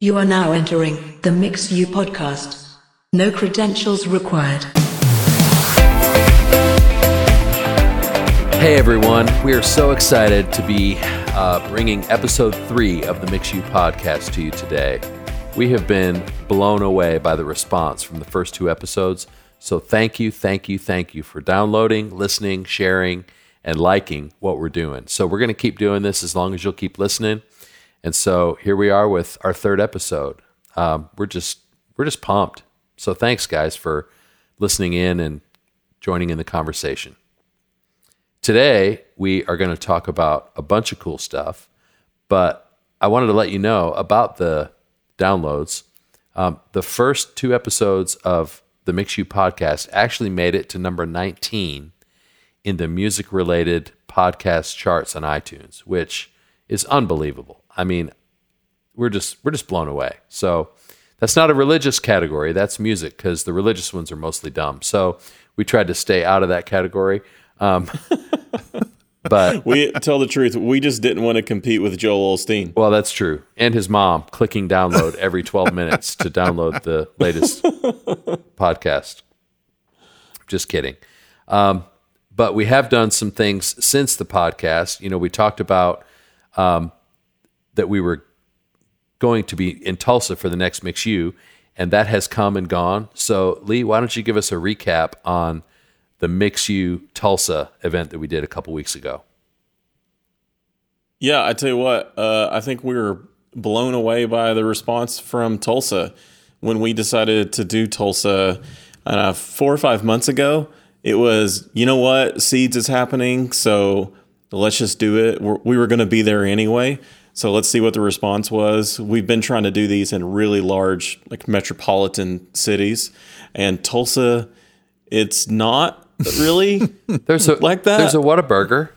You are now entering the Mix You podcast. No credentials required. Hey everyone, we are so excited to be uh, bringing episode three of the Mix You podcast to you today. We have been blown away by the response from the first two episodes. So thank you, thank you, thank you for downloading, listening, sharing, and liking what we're doing. So we're going to keep doing this as long as you'll keep listening. And so here we are with our third episode. Um, we're just we're just pumped. So thanks guys for listening in and joining in the conversation. Today we are going to talk about a bunch of cool stuff, but I wanted to let you know about the downloads. Um, the first two episodes of the Mix You podcast actually made it to number 19 in the music related podcast charts on iTunes, which is unbelievable. I mean, we're just we're just blown away. So that's not a religious category. That's music because the religious ones are mostly dumb. So we tried to stay out of that category. Um, but we tell the truth. We just didn't want to compete with Joel Osteen. Well, that's true. And his mom clicking download every 12 minutes to download the latest podcast. Just kidding. Um, but we have done some things since the podcast. You know, we talked about um, that we were going to be in Tulsa for the next Mix You, and that has come and gone. So, Lee, why don't you give us a recap on the Mix You Tulsa event that we did a couple weeks ago? Yeah, I tell you what, uh, I think we were blown away by the response from Tulsa when we decided to do Tulsa uh, four or five months ago. It was, you know what, Seeds is happening, so let's just do it. We're, we were going to be there anyway. So let's see what the response was. We've been trying to do these in really large, like metropolitan cities, and Tulsa, it's not really there's a, like that. There's a Whataburger.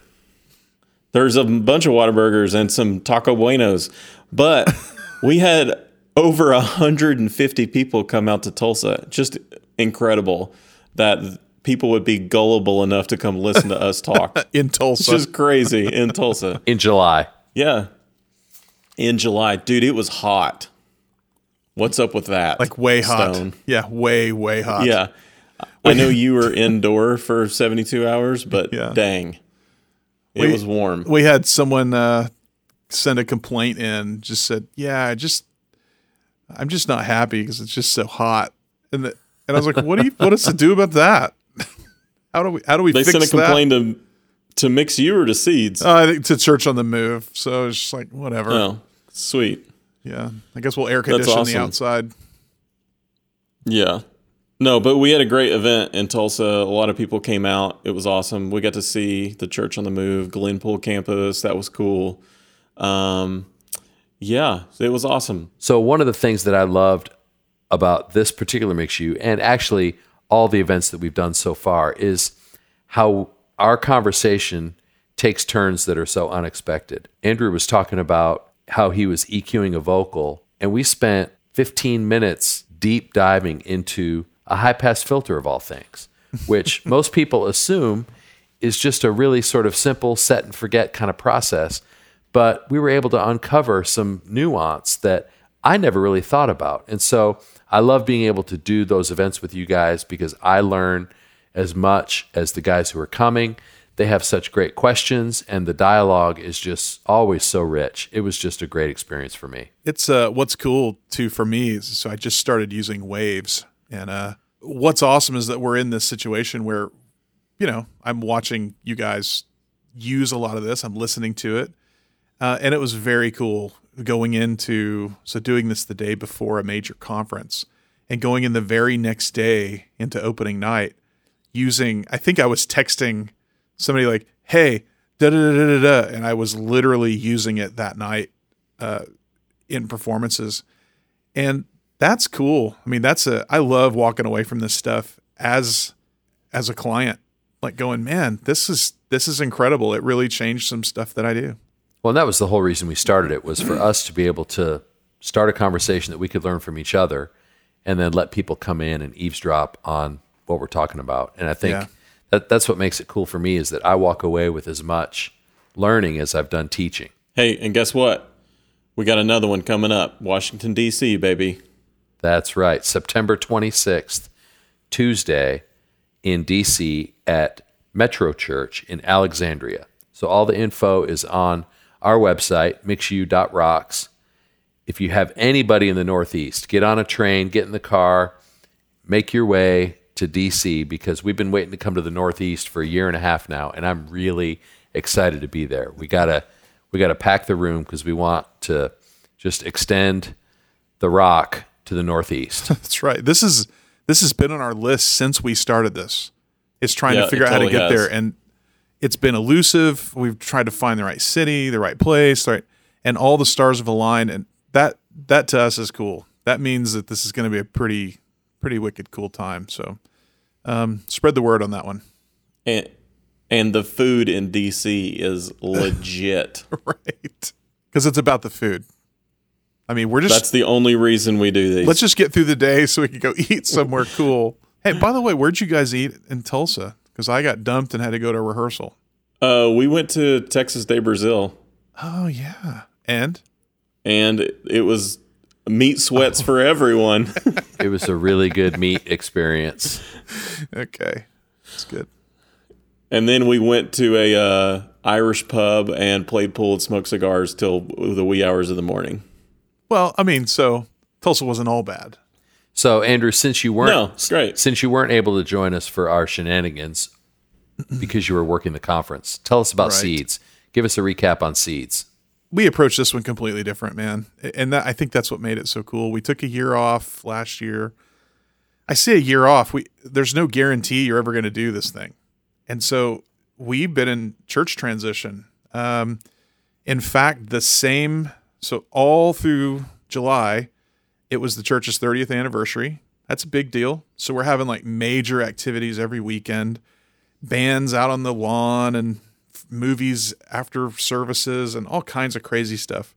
There's a bunch of Whataburgers and some Taco Buenos, but we had over 150 people come out to Tulsa. Just incredible that people would be gullible enough to come listen to us talk in Tulsa. It's just crazy in Tulsa in July. Yeah, in July, dude, it was hot. What's up with that? Like way hot. Stone? Yeah, way way hot. Yeah. I know you were indoor for 72 hours, but yeah. dang. It we, was warm. We had someone uh, send a complaint in, just said, "Yeah, I just I'm just not happy because it's just so hot." And the, and I was like, "What do you what is to do about that? how do we how do we They sent a complaint to to mix you or to seeds? Uh, I think to church on the move. So it's just like whatever. Oh, sweet. Yeah, I guess we'll air condition awesome. the outside. Yeah. No, but we had a great event in Tulsa. A lot of people came out. It was awesome. We got to see the Church on the Move, Glenpool campus. That was cool. Um, yeah, it was awesome. So one of the things that I loved about this particular Mix You, and actually all the events that we've done so far, is how our conversation takes turns that are so unexpected. Andrew was talking about how he was EQing a vocal, and we spent 15 minutes deep diving into a high pass filter of all things, which most people assume is just a really sort of simple set and forget kind of process. But we were able to uncover some nuance that I never really thought about. And so I love being able to do those events with you guys because I learn as much as the guys who are coming. They have such great questions, and the dialogue is just always so rich. It was just a great experience for me. It's uh, what's cool too for me is so I just started using Waves and uh, what's awesome is that we're in this situation where, you know, I'm watching you guys use a lot of this. I'm listening to it. Uh, and it was very cool going into, so doing this the day before a major conference and going in the very next day into opening night using, I think I was texting somebody like, hey, da da da da da. And I was literally using it that night uh, in performances. And that's cool. I mean, that's a I love walking away from this stuff as as a client, like going, man, this is this is incredible. It really changed some stuff that I do. Well, that was the whole reason we started it was for us to be able to start a conversation that we could learn from each other, and then let people come in and eavesdrop on what we're talking about. And I think yeah. that that's what makes it cool for me is that I walk away with as much learning as I've done teaching. Hey, and guess what? We got another one coming up. Washington D.C. baby. That's right. September 26th, Tuesday in DC at Metro Church in Alexandria. So all the info is on our website, mixu.rocks. If you have anybody in the Northeast, get on a train, get in the car, make your way to DC because we've been waiting to come to the Northeast for a year and a half now, and I'm really excited to be there. We gotta we gotta pack the room because we want to just extend the rock to the Northeast. That's right. This is this has been on our list since we started this. It's trying Yeah, to figure it out how to get has. there, and it's been elusive. We've tried to find the right city, the right place, the right, and all the stars have aligned, and that that to us is cool. That means that this is going to be a pretty pretty wicked cool time. So, um, spread the word on that one. And and the food in D.C. is legit. right, because it's about the food. I mean, we're just That's the only reason we do these. let's just get through the day so we can go eat somewhere cool. Hey, by the way, where'd you guys eat in Tulsa? Because I got dumped and had to go to rehearsal. uh, we went to Texas de Brazil, Oh yeah, and and it was meat sweats for everyone. it was a really good meat experience. okay, that's good. and then we went to a uh, Irish pub and played pool and smoked cigars till the wee hours of the morning. Well, I mean, so Tulsa wasn't all bad. So Andrew, since you weren't No, it's great. since you weren't able to join us for our shenanigans because you were working the conference, tell us about Right. seeds. Give us a recap on seeds. We approached this one completely different, man, and that I think that's what made it so cool. We took a year off last year. I say a year off. We there's no guarantee you're ever going to do this thing, and so we've been in church transition. Um, in fact, the same. So all through July, it was the church's 30th anniversary. That's a big deal. So we're having like major activities every weekend, bands out on the lawn and movies after services and all kinds of crazy stuff.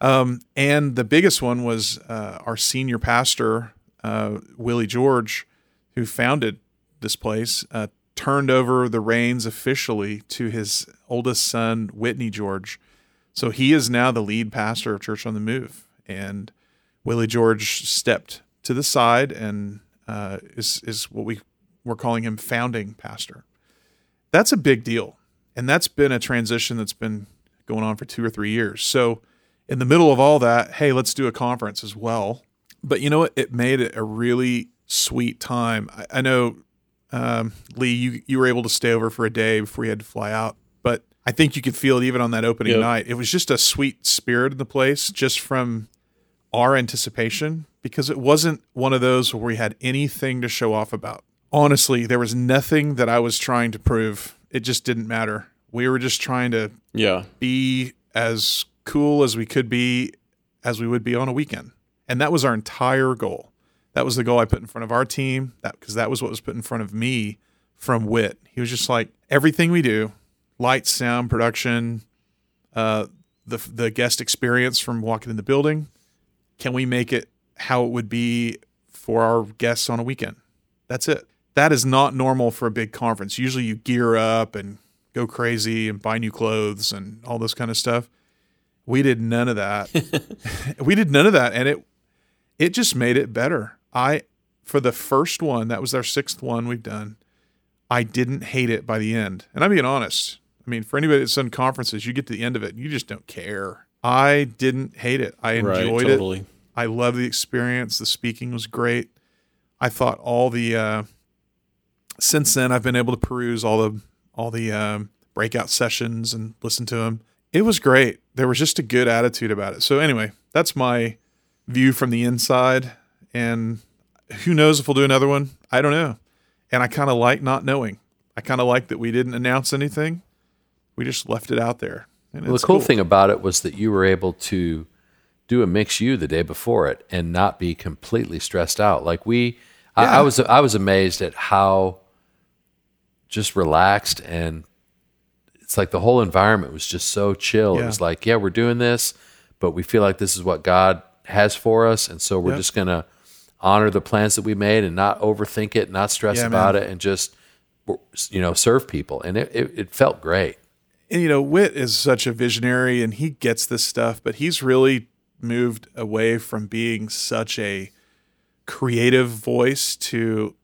Um, and the biggest one was uh, our senior pastor, uh, Willie George, who founded this place, uh, turned over the reins officially to his oldest son, Whitney George. So he is now the lead pastor of Church on the Move. And Willie George stepped to the side and uh, is, is what we, we're calling him founding pastor. That's a big deal. And that's been a transition that's been going on for two or three years. So, in the middle of all that, hey, let's do a conference as well. But you know what? It made it a really sweet time. I, I know, um, Lee, you, you were able to stay over for a day before you had to fly out. But I think you could feel it even on that opening Yep. night. It was just a sweet spirit in the place just from our anticipation because it wasn't one of those where we had anything to show off about. Honestly, there was nothing that I was trying to prove. It just didn't matter. We were just trying to Yeah. be as cool as we could be as we would be on a weekend. And that was our entire goal. That was the goal I put in front of our team that because that was what was put in front of me from Whit. He was just like everything we do, light, sound, production, uh, the the guest experience from walking in the building. Can we make it how it would be for our guests on a weekend? That's it. That is not normal for a big conference. Usually you gear up and go crazy and buy new clothes and all this kind of stuff. We did none of that. we did none of that and it it just made it better. I for the first one, that was our sixth one we've done. I didn't hate it by the end. And I'm being honest. I mean, for anybody that's done conferences, you get to the end of it and you just don't care. I didn't hate it. I Right. enjoyed it. I love the experience. The speaking was great. I thought all the uh, since then I've been able to peruse all the all the um, breakout sessions and listen to them. It was great. There was just a good attitude about it. So anyway, that's my view from the inside. And who knows if we'll do another one? I don't know. And I kind of like not knowing. I kind of like that we didn't announce anything. We just left it out there. And Well, the cool, thing about it was that you were able to do a mix you the day before it and not be completely stressed out. Like we, I, I was, I was amazed at how just relaxed and it's like the whole environment was just so chill. It was like, yeah, we're doing this, but we feel like this is what God has for us, and so we're Yep. just gonna honor the plans that we made and not overthink it, not stress Yeah, about man. it, and just you know serve people. And it, it, it felt great. and you know, Whit is such a visionary and he gets this stuff, but he's really moved away from being such a creative voice to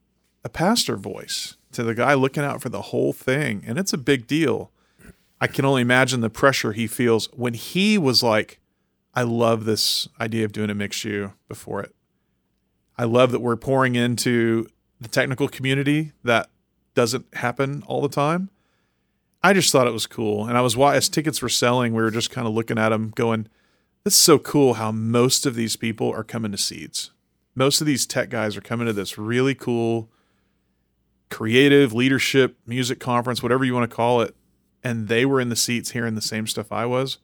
a pastor voice, to the guy looking out for the whole thing. And it's a big deal. I can only imagine the pressure he feels when he was like, I love this idea of doing a mixed U before it. I love that we're pouring into the technical community that doesn't happen all the time. I just thought it was cool. And I was, why as tickets were selling, we were just kind of looking at them going, this is so cool how most of these people are coming to seeds. Most of these tech guys are coming to this really cool creative leadership music conference, whatever you want to call it. And they were in the seats hearing the same stuff I was.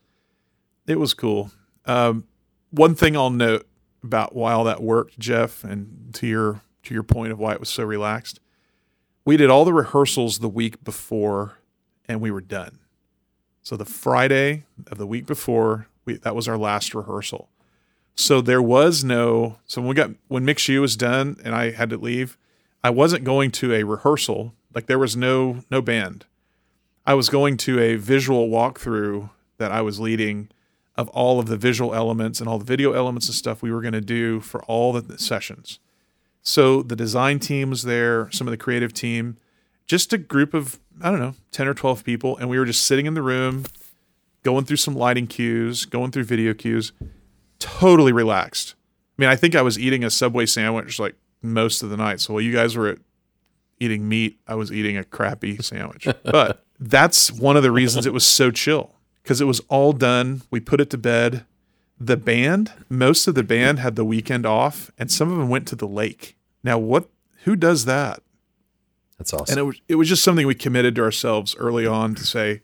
It was cool. Um, one thing I'll note about why all that worked, Jeff, and to your to your point of why it was so relaxed, we did all the rehearsals the week before, and we were done. So the Friday of the week before, we, that was our last rehearsal. So there was no. So when we got when Mix U was done and I had to leave, I wasn't going to a rehearsal. Like there was no no band. I was going to a visual walkthrough that I was leading of all of the visual elements and all the video elements and stuff we were going to do for all the sessions. So the design team was there, some of the creative team, just a group of, I don't know, 10 or 12 people. And we were just sitting in the room, going through some lighting cues, going through video cues, totally relaxed. I mean, I think I was eating a Subway sandwich like most of the night. So while you guys were eating meat, I was eating a crappy sandwich. But that's one of the reasons it was so chill because it was all done. We put it to bed. The band, most of the band had the weekend off, and some of them went to the lake. Now, what? Who does that? That's awesome. And it was it was just something we committed to ourselves early on to say,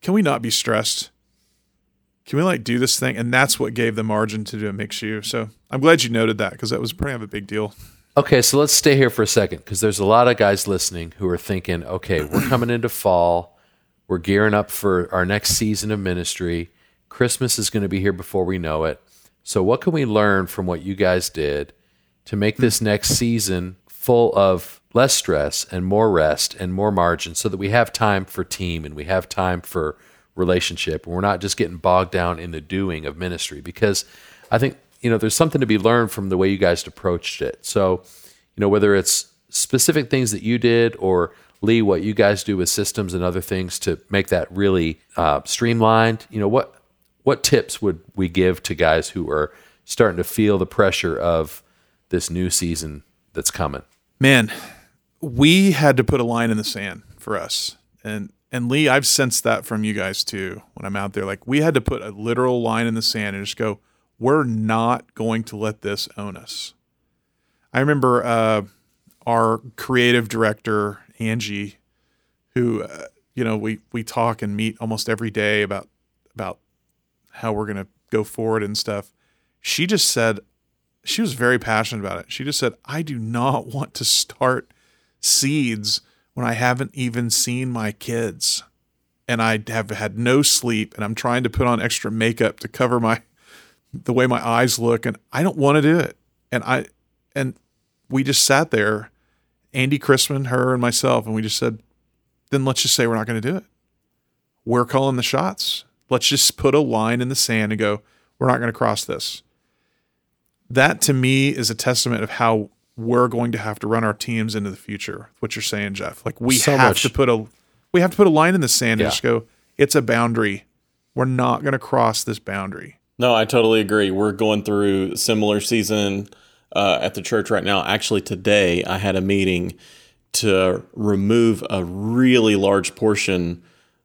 can we not be stressed? Can we like do this thing? And that's what gave the margin to do a mix you. So I'm glad you noted that because that was pretty of a big deal. Okay, so let's stay here for a second because there's a lot of guys listening who are thinking, okay, we're coming into fall. We're gearing up for our next season of ministry. Christmas is going to be here before we know it. So, what can we learn from what you guys did to make this next season full of less stress and more rest and more margin so that we have time for team and we have time for relationship and we're not just getting bogged down in the doing of ministry? Because I think, you know, there's something to be learned from the way you guys approached it. So, you know, whether it's specific things that you did or Lee, what you guys do with systems and other things to make that really uh, streamlined. You know, what what tips would we give to guys who are starting to feel the pressure of this new season that's coming? Man, we had to put a line in the sand for us, and and Lee, I've sensed that from you guys too. When I'm out there, like we had to put a literal line in the sand and just go, we're not going to let this own us. I remember uh, our creative director Angie, who uh, you know we we talk and meet almost every day about about how we're gonna go forward and stuff. She just said she was very passionate about it. She just said, "I do not want to start seeds when I haven't even seen my kids." And I have had no sleep, and I'm trying to put on extra makeup to cover my the way my eyes look, and I don't want to do it. And I and we just sat there Andy Chrisman, her, and myself, and we just said, then let's just say we're not going to do it. We're calling the shots. Let's just put a line in the sand and go, we're not going to cross this. That to me is a testament of how we're going to have to run our teams into the future. What you're saying, Jeff? Like we So have much. to put a we have to put a line in the sand Yeah. and just go. It's a boundary. We're not going to cross this boundary. No, I totally agree. We're going through similar season uh, at the church right now. Actually, today I had a meeting to remove a really large portion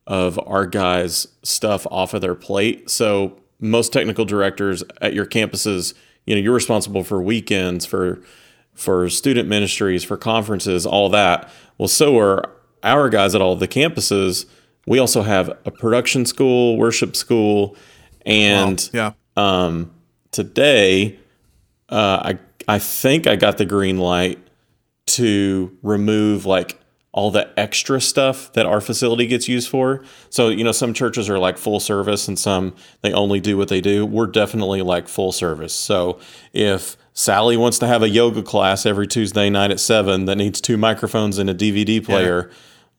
of our guys' stuff off of their plate. So most technical directors at your campuses, you know, you're responsible for weekends, for for student ministries, for conferences, all that. Well, so are our guys at all the campuses. We also have a production school, worship school, and Yeah. um, today, uh, I I think I got the green light to remove like all the extra stuff that our facility gets used for. So you know, some churches are like full service, and some they only do what they do. We're definitely like full service. So if Sally wants to have a yoga class every Tuesday night at seven that needs two microphones and a DVD player.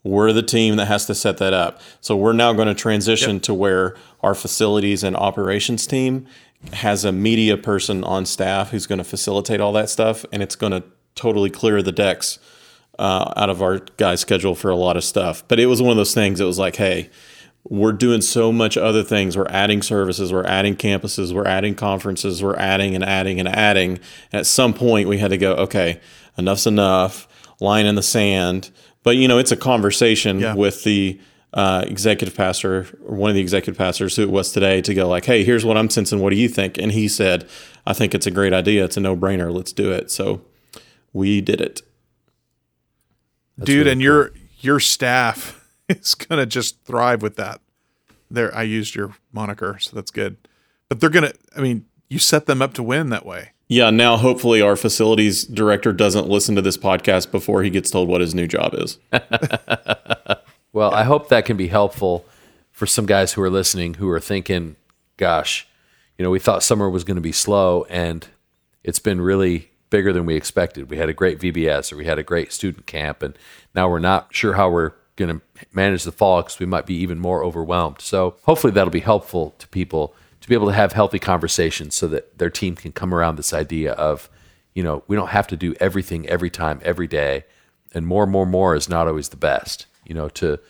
We're the team that has to set that up. So we're now going to transition to where our facilities and operations team has a media person on staff who's going to facilitate all that stuff, and it's going to totally clear the decks uh, out of our guys' schedule for a lot of stuff. But it was one of those things. It was like, hey, we're doing so much other things. We're adding services, we're adding campuses, we're adding conferences, we're adding and adding and adding. And at some point, we had to go, okay, enough's enough. Line in the sand. But you know, it's a conversation Yeah. with the uh, executive pastor or one of the executive pastors who it was today to go like, hey, here's what I'm sensing. What do you think? And he said, I think it's a great idea. It's a no brainer. Let's do it. So we did it. dude really and your your staff is gonna just thrive with that there i used your moniker so that's good but they're gonna i mean you set them up to win that way Yeah. Now, hopefully, our facilities director doesn't listen to this podcast before he gets told what his new job is. Well, I hope that can be helpful for some guys who are listening who are thinking, gosh, you know, we thought summer was going to be slow and it's been really bigger than we expected. We had a great VBS or we had a great student camp and now we're not sure how we're going to manage the fall because we might be even more overwhelmed. So hopefully that'll be helpful to people to be able to have healthy conversations so that their team can come around this idea of, you know, we don't have to do everything every time, every day. And more, more, more is not always the best, you know, to,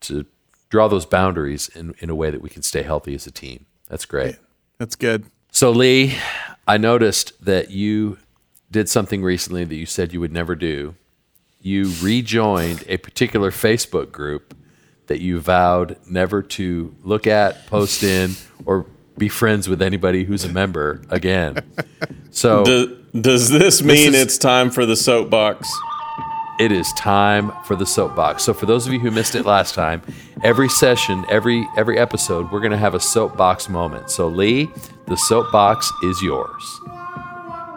to draw those boundaries in, in a way that we can stay healthy as a team. That's great. that's good So, Lee, I noticed that you did something recently that you said you would never do. You rejoined a particular Facebook group that you vowed never to look at, post in, or be friends with anybody who's a member again. So, Do- does this mean is- it's time for the soapbox? it is time for the soapbox. So for those of you who missed it last time, every session, every every episode, we're going to have a soapbox moment. So Lee, the soapbox is yours.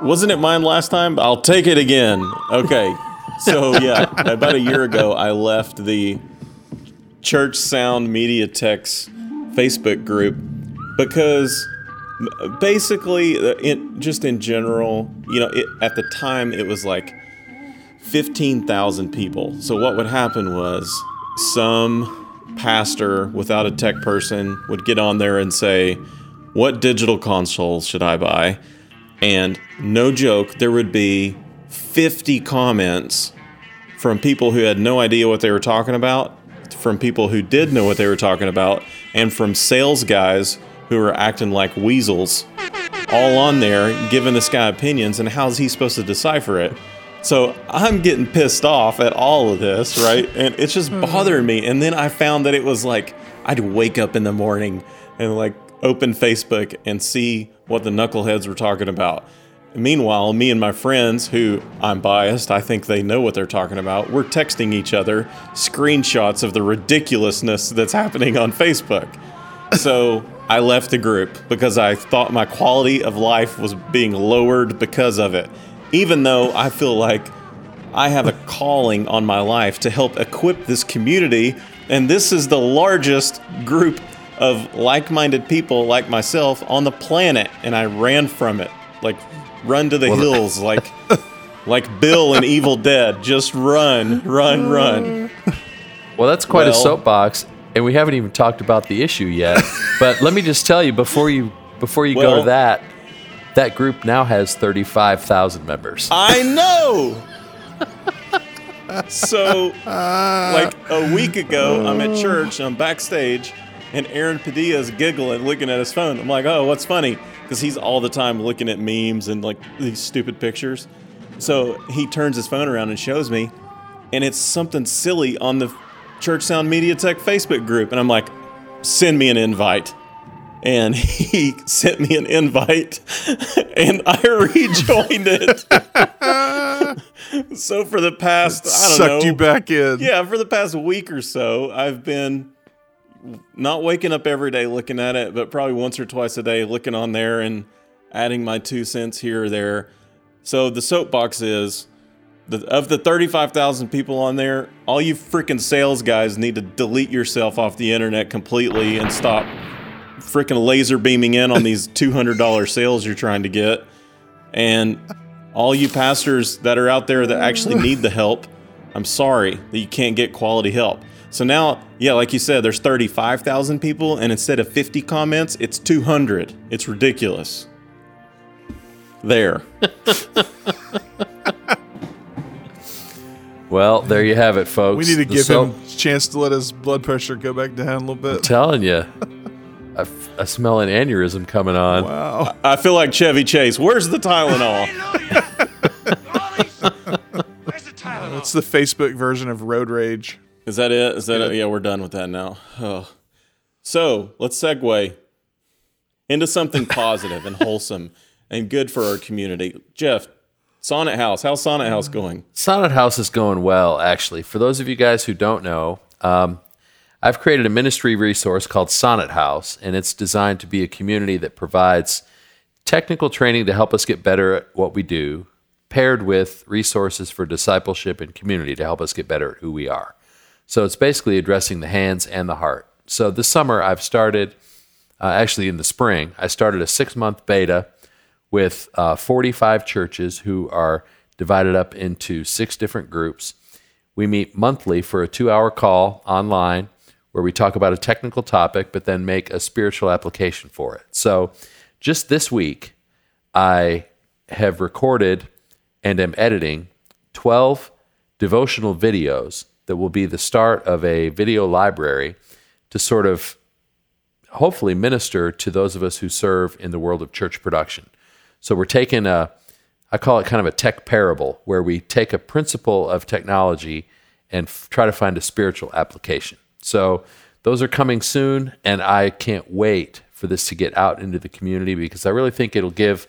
Wasn't it mine last time? I'll take it again. Okay. So, yeah, about a year ago, I left the Church Sound Media Techs Facebook group because basically, in, just in general, you know, it, at the time, it was like 15,000 people. So, what would happen was some pastor without a tech person would get on there and say, What digital console should I buy? And no joke, there would be 50 comments from people who had no idea what they were talking about, from people who did know what they were talking about, and from sales guys who are acting like weasels, all on there giving this guy opinions. And how's he supposed to decipher it? So I'm getting pissed off at all of this, right? And it's just mm-hmm. bothering me. And then I found that it was like I'd wake up in the morning and like open Facebook and see what the knuckleheads were talking about. Meanwhile, me and my friends, who I'm biased, I think they know what they're talking about, we're texting each other screenshots of the ridiculousness that's happening on Facebook. So I left the group because I thought my quality of life was being lowered because of it. Even though I feel like I have a calling on my life to help equip this community, and this is the largest group of like minded people like myself on the planet, and I ran from it. Like, run to the hills, like. Like Bill in Evil Dead, just run, run, run. Well, that's quite a soapbox, and we haven't even talked about the issue yet. but let me just tell you before you before you go to that, that group now has thirty five thousand members. I know. so, like a week ago, I'm at church I'm backstage, and Aaron Padilla is giggling, looking at his phone. I'm like, oh, what's funny? Because he's all the time looking at memes and like these stupid pictures. So he turns his phone around and shows me, and it's something silly on the Church Sound Media Tech Facebook group. And I'm like, send me an invite. And he sent me an invite, and I rejoined it. so for the past, I don't sucked know, you back in yeah, for the past week or so, I've been not waking up every day looking at it, but probably once or twice a day looking on there and adding my two cents here or there. So the soapbox is the, of the 35,000 people on there, all you freaking sales guys need to delete yourself off the internet completely and stop freaking laser beaming in on these $200 sales you're trying to get. And all you pastors that are out there that actually need the help, I'm sorry that you can't get quality help. So now, yeah, like you said, there's 35,000 people, and instead of 50 comments, it's 200. It's ridiculous. There. Well, there you have it, folks. We need to The give self- him a chance to let his blood pressure go back down a little bit. I'm telling you, I, f- I smell an aneurysm coming on. Wow. I feel like Chevy Chase. Where's the Tylenol? Where's the Tylenol? It's the Facebook version of Road Rage. Is that it? Is that it? Yeah, we're done with that now. Oh. So let's segue into something positive and wholesome and good for our community. Jeff, Sonnet House. How's Sonnet House going? Sonnet House is going well, actually. For those of you guys who don't know, um, I've created a ministry resource called Sonnet House, and it's designed to be a community that provides technical training to help us get better at what we do, paired with resources for discipleship and community to help us get better at who we are. So it's basically addressing the hands and the heart. So this summer, I've started, uh, actually in the spring, I started a six month beta with uh, 45 churches who are divided up into six different groups. We meet monthly for a two hour call online where we talk about a technical topic, but then make a spiritual application for it. So just this week, I have recorded and am editing 12 devotional videos that will be the start of a video library to sort of hopefully minister to those of us who serve in the world of church production. So we're taking a, I call it kind of a tech parable, where we take a principle of technology and f- try to find a spiritual application. So those are coming soon, and I can't wait for this to get out into the community because I really think it'll give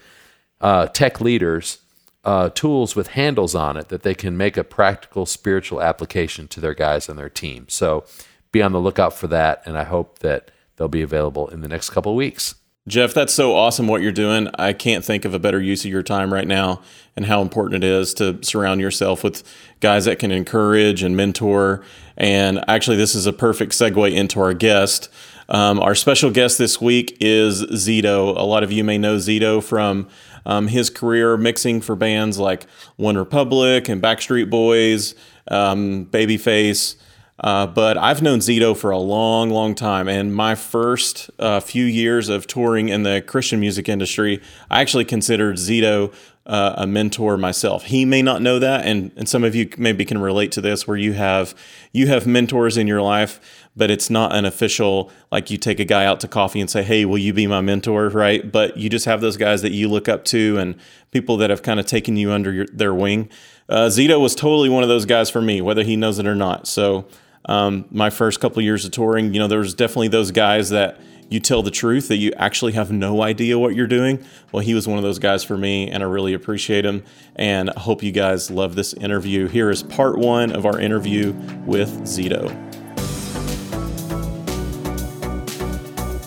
uh, tech leaders uh, tools with handles on it that they can make a practical spiritual application to their guys on their team. So be on the lookout for that, and I hope that they'll be available in the next couple of weeks. Jeff, that's so awesome what you're doing. I can't think of a better use of your time right now and how important it is to surround yourself with guys that can encourage and mentor. And actually, this is a perfect segue into our guest. Um, our special guest this week is Zito. A lot of you may know Zito from um, his career mixing for bands like OneRepublic and Backstreet Boys, um, Babyface. Uh, but I've known Zito for a long, long time. And my first uh, few years of touring in the Christian music industry, I actually considered Zito uh, a mentor myself. He may not know that, and, and some of you maybe can relate to this, where you have you have mentors in your life, but it's not an official like you take a guy out to coffee and say, "Hey, will you be my mentor?" Right? But you just have those guys that you look up to and people that have kind of taken you under your, their wing. Uh, Zito was totally one of those guys for me, whether he knows it or not. So um, my first couple years of touring, you know, there was definitely those guys that you tell the truth that you actually have no idea what you're doing. Well, he was one of those guys for me, and I really appreciate him. And I hope you guys love this interview. Here is part one of our interview with Zito.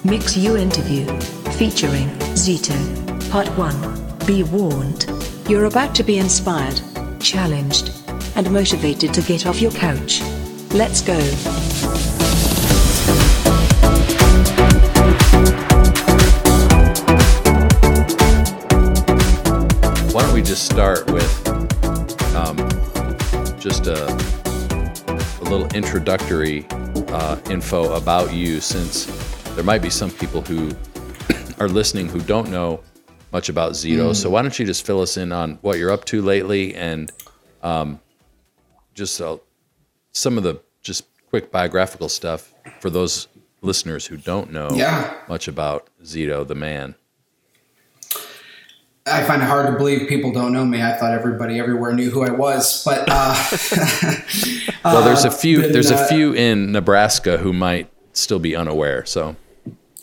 Mix You Interview, featuring Zito. Part 1. Be warned. You're about to be inspired, challenged, and motivated to get off your couch. Let's go. Why don't we just start with um, just a, a little introductory uh, info about you, since there might be some people who are listening who don't know much about Zito. So why don't you just fill us in on what you're up to lately and um, just uh, some of the just quick biographical stuff for those listeners who don't know Yeah. much about Zito, the man. I find it hard to believe people don't know me. I thought everybody everywhere knew who I was, but uh, Well, there's a few. been, There's a uh, few in Nebraska who might still be unaware. So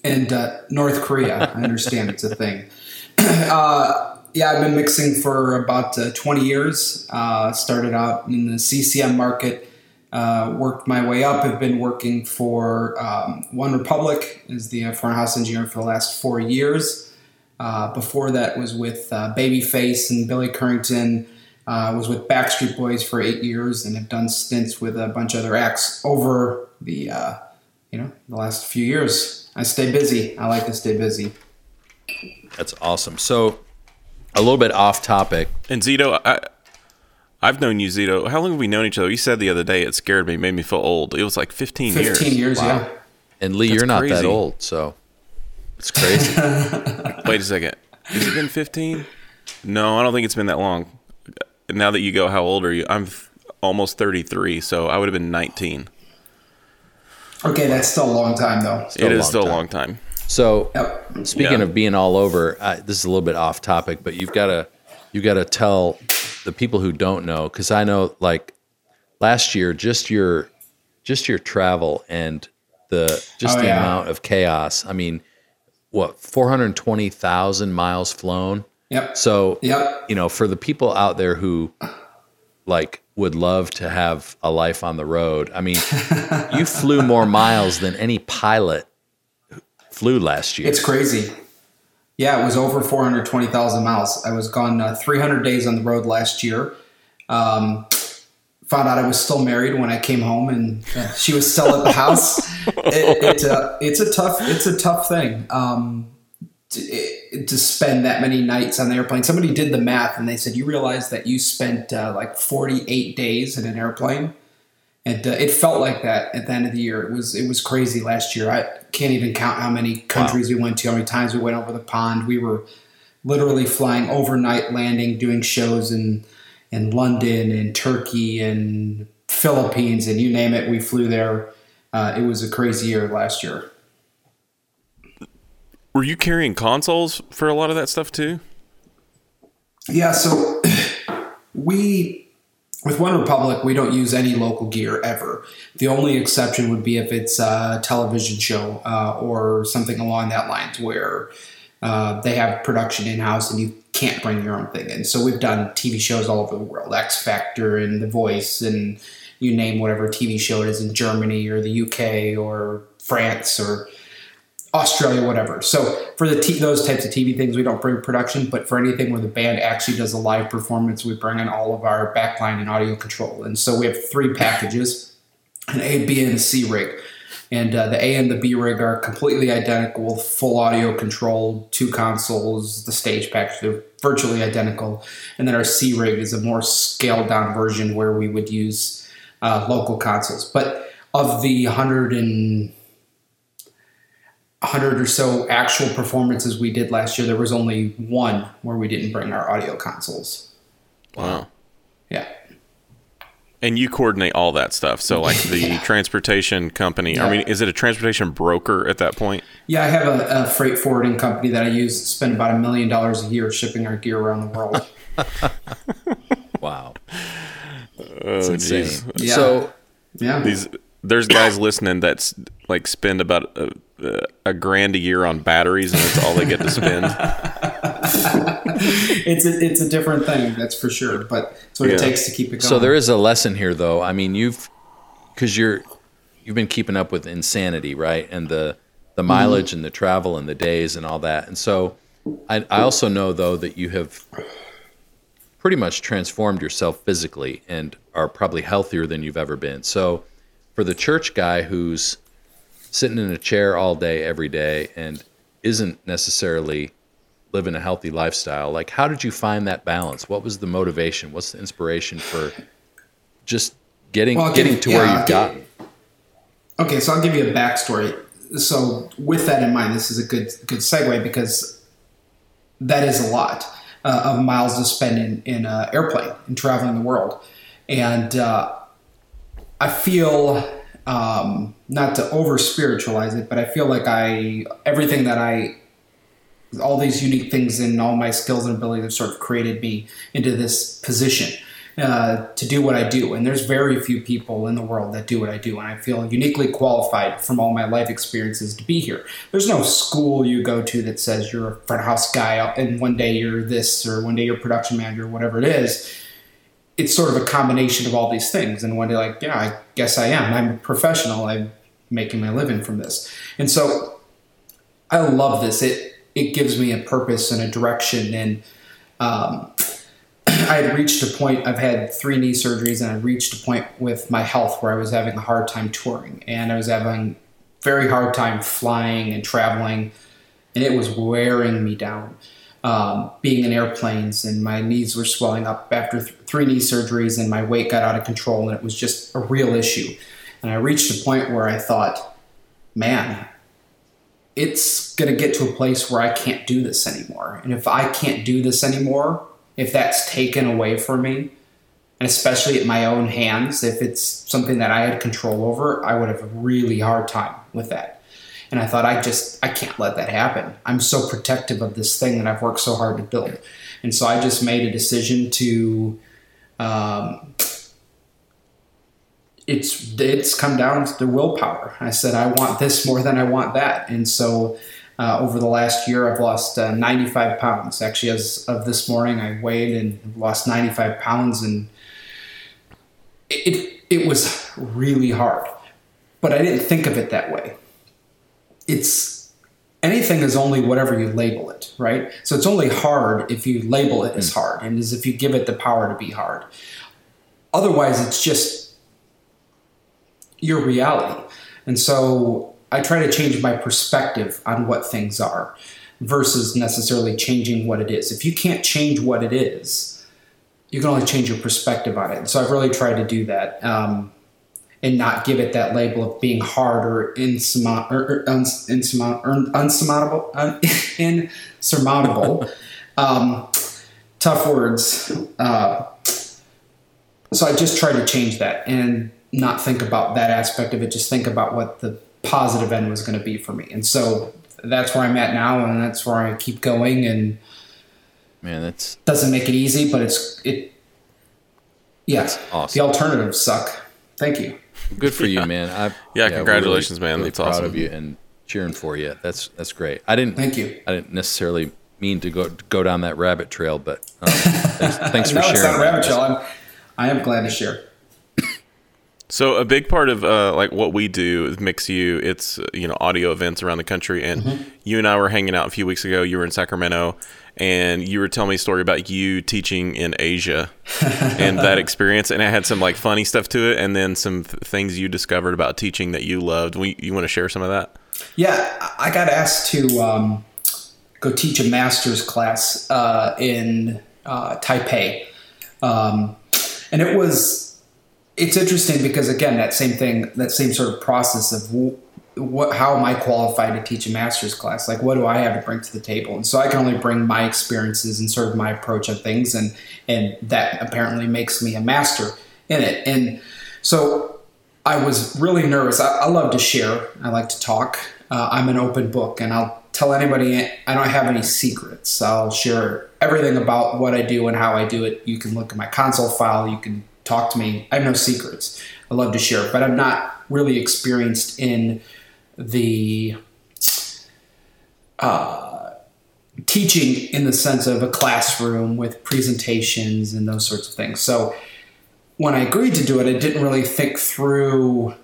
and uh, North Korea, I understand it's a thing. uh, yeah, I've been mixing for about uh, 20 years. Uh, started out in the CCM market, uh, worked my way up. Have been working for um, OneRepublic as the uh, front house engineer for the last four years. Uh, before that was with uh, Babyface and Billy Currington. Uh, was with Backstreet Boys for eight years and have done stints with a bunch of other acts over the uh, you know the last few years. I stay busy. I like to stay busy. that's awesome. So a little bit off topic. And Zito, I, I've known you, Zito. How long have we known each other? You said the other day it scared me, made me feel old. It was like 15, years. 15 years. years, yeah. And Lee, That's you're not that crazy. old, so it's crazy. Wait a second. Has it been 15? No, I don't think it's been that long. Now that you go, how old are you? I'm th- almost 33, so I would have been 19. Okay, that's still a long time though. it a is long still time. a long time. So, Yep. speaking Yeah. of being all over, uh, this is a little bit off topic, but you've got to you got to tell the people who don't know because I know like last year, just your just your travel and the just Oh, the yeah. amount of chaos. I mean, what four hundred twenty thousand miles flown. Yep. So, Yep. you know, for the people out there who like would love to have a life on the road, I mean, you flew more miles than any pilot flew last year. It's crazy. Yeah, it was over 420,000 miles. I was gone uh, 300 days on the road last year. Um, found out I was still married when I came home, and uh, she was still at the house. It, it's a it's a tough it's a tough thing um, to, to spend that many nights on the airplane. Somebody did the math, and they said you realize that you spent uh, like 48 days in an airplane. And uh, it felt like that at the end of the year. It was it was crazy last year. I can't even count how many countries we went to, how many times we went over the pond. We were literally flying overnight, landing, doing shows in in London and Turkey and Philippines and you name it. We flew there. Uh, it was a crazy year last year. Were you carrying consoles for a lot of that stuff too? Yeah, so we with OneRepublic, we don't use any local gear ever. The only exception would be if it's a television show uh, or something along that lines where uh, they have production in house and you can't bring your own thing in. So we've done TV shows all over the world, X Factor and The Voice, and you name whatever TV show it is in Germany or the UK or France or Australia, whatever. So for the t- those types of TV things, we don't bring production, but for anything where the band actually does a live performance, we bring in all of our backline and audio control. And so we have three packages: an A, B, and C rig. And uh, the A and the B rig are completely identical, full audio control, two consoles, the stage package. They're virtually identical. And then our C rig is a more scaled down version where we would use uh, local consoles. But of the 100 and 100 or so actual performances we did last year, there was only one where we didn't bring our audio consoles. Wow. Yeah. And you coordinate all that stuff. So, like the transportation company, I mean, is it a transportation broker at that point? Yeah, I have a, a freight forwarding company that I use, spend about a million dollars a year shipping our gear around the world. wow. Oh, insane. geez. Yeah. So, Yeah. These there's guys listening that's like spend about a, a grand a year on batteries, and that's all they get to spend. it's a, it's a different thing, that's for sure. But it's what it takes to keep it going. so there is a lesson here, though. I mean, you've because you're you've been keeping up with insanity, right? And the the mm-hmm. mileage and the travel and the days and all that. And so, I, I also know though that you have pretty much transformed yourself physically and are probably healthier than you've ever been. So, for the church guy who's sitting in a chair all day every day and isn't necessarily living a healthy lifestyle, like how did you find that balance? What was the motivation? What's the inspiration for just getting Well, getting give- to yeah, where you've gotten? Okay, so I'll give you a backstory. So with that in mind, this is a good good segue because that is a lot uh, of miles to spend in in an airplane and traveling the world, and uh, I feel um, not to over spiritualize it, but I feel like I everything that I all these unique things and all my skills and abilities have sort of created me into this position uh, to do what I do. And there's very few people in the world that do what I do. And I feel uniquely qualified from all my life experiences to be here. There's no school you go to that says you're a front house guy and one day you're this or one day you're production manager, whatever it is. It's sort of a combination of all these things. And one day, like, yeah, I guess I am. I'm a professional. I'm making my living from this. And so I love this. It it gives me a purpose and a direction. And um, I had reached a point. I've had three knee surgeries, and I reached a point with my health where I was having a hard time touring, and I was having very hard time flying and traveling, and it was wearing me down. Um, being in airplanes, and my knees were swelling up after th- three knee surgeries, and my weight got out of control, and it was just a real issue. And I reached a point where I thought, man, it's going to get to a place where I can't do this anymore. And if I can't do this anymore, if that's taken away from me, and especially at my own hands, if it's something that I had control over, I would have a really hard time with that. And I thought, I just, I can't let that happen. I'm so protective of this thing that I've worked so hard to build. And so I just made a decision to, um, it's it's come down to the willpower. I said I want this more than I want that, and so uh, over the last year I've lost uh, 95 pounds. Actually, as of this morning, I weighed and lost 95 pounds, and it it was really hard, but I didn't think of it that way. It's anything is only whatever you label it, right? So it's only hard if you label it as hard, and as if you give it the power to be hard. Otherwise, it's just your reality. And so I try to change my perspective on what things are versus necessarily changing what it is. If you can't change what it is, you can only change your perspective on it. And so I've really tried to do that um, and not give it that label of being hard or, insuma- or, or, uns- insuma- or unsurmountable. Un- insurmountable. um, tough words. Uh, so I just try to change that and not think about that aspect of it, just think about what the positive end was going to be for me. And so that's where I'm at now, and that's where I keep going. And Man, that's doesn't make it easy, but it's it. Yes, awesome. the alternatives suck. Thank you. Good for you, man. I, Yeah, we're congratulations, man. Really That's proud awesome. of you and cheering for you. That's that's great. I didn't. Thank you. I didn't necessarily mean to go go down that rabbit trail, but um, thanks, thanks for no, sharing. it's not that. rabbit trail. I'm, I am glad to share. So a big part of uh, like what we do is MixU. It's uh, you know audio events around the country, and you and I were hanging out a few weeks ago. You were in Sacramento, and you were telling me a story about you teaching in Asia and that experience. And it had some like funny stuff to it, and then some th- things you discovered about teaching that you loved. We, you want to share some of that? Yeah, I got asked to um, go teach a master's class uh, in uh, Taipei, um, and it was. It's interesting because again, that same thing, that same sort of process of what, how am I qualified to teach a master's class? Like, what do I have to bring to the table? And so I can only bring my experiences and sort of my approach on things, and and that apparently makes me a master in it. And so I was really nervous. I, I love to share. I like to talk. Uh, I'm an open book, and I'll tell anybody. I don't have any secrets. I'll share everything about what I do and how I do it. You can look at my console file. You can talk to me. I have no secrets. I love to share, but I'm not really experienced in the uh, teaching in the sense of a classroom with presentations and those sorts of things. So when I agreed to do it, I didn't really think through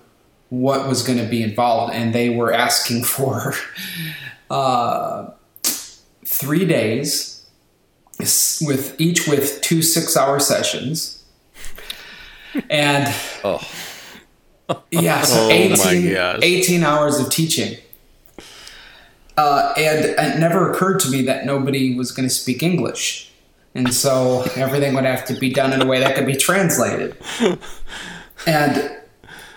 what was going to be involved, and they were asking for uh, three days with each with two six-hour sessions, and Oh, yeah, so Oh 18, 18 hours of teaching. Uh, and it never occurred to me that nobody was going to speak English. And so everything would have to be done in a way that could be translated. And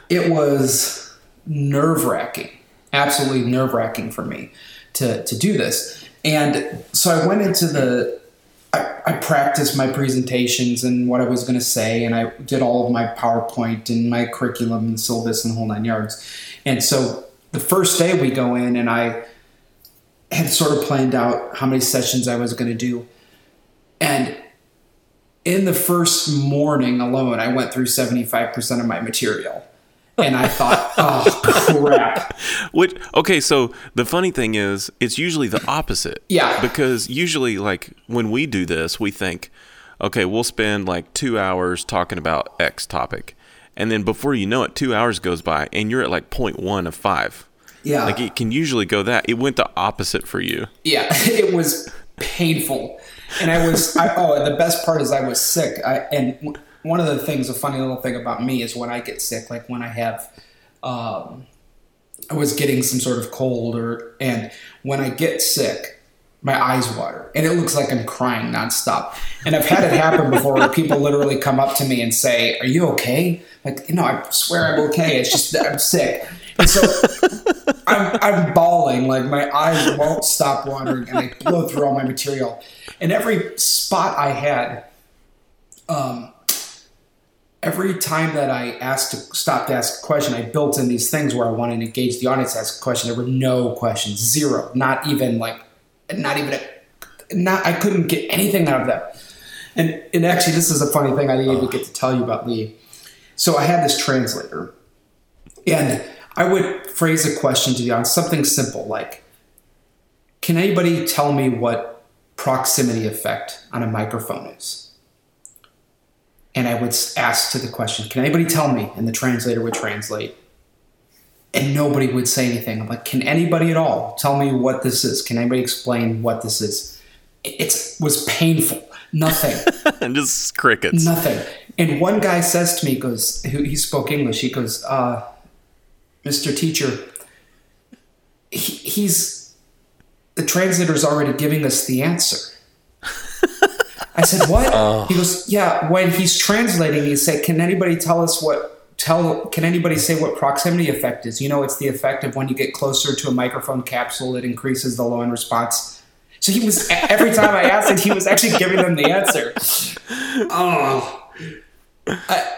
it was nerve wracking, absolutely nerve wracking for me to, to do this. And so I went into the, I, I practiced my presentations and what I was going to say, and I did all of my PowerPoint and my curriculum and syllabus and the whole nine yards. And so the first day we go in, and I had sort of planned out how many sessions I was going to do. And in the first morning alone, I went through 75% of my material. And I thought, oh, crap. Which okay, so the funny thing is, it's usually the opposite. Yeah. Because usually, like when we do this, we think, okay, we'll spend like two hours talking about X topic, and then before you know it, two hours goes by, and you're at like point one of five. Yeah. Like it can usually go that. It went the opposite for you. Yeah, it was painful, and I was. I, oh, and the best part is I was sick. I and one of the things, a funny little thing about me is when I get sick, like when I have, um, I was getting some sort of cold, or and when I get sick, my eyes water and it looks like I'm crying nonstop. And I've had it happen before where people literally come up to me and say, Are you okay? Like, you know, I swear I'm okay. It's just that I'm sick. And so I'm, I'm bawling, like my eyes won't stop watering and I blow through all my material. And every spot I had, um, every time that I asked to stop to ask a question, I built in these things where I wanted to engage the audience to ask a question. There were no questions, zero, not even like, not even a, not. I couldn't get anything out of them. And and actually, this is a funny thing I didn't even get to tell you about Lee. So I had this translator, and I would phrase a question to the audience, something simple like, "Can anybody tell me what proximity effect on a microphone is?" And I would ask to the question, "Can anybody tell me?" And the translator would translate, and nobody would say anything. I'm like, "Can anybody at all tell me what this is? Can anybody explain what this is?" It was painful. Nothing. and just crickets. Nothing. And one guy says to me, "Goes, he spoke English. He goes, uh, Mr. Teacher, he, he's the translator's already giving us the answer." I said, "What?" Oh. He goes, "Yeah." When he's translating, he said, "Can anybody tell us what? Tell? Can anybody say what proximity effect is? You know, it's the effect of when you get closer to a microphone capsule, it increases the low end response." So he was every time I asked it, he was actually giving them the answer. Oh, I,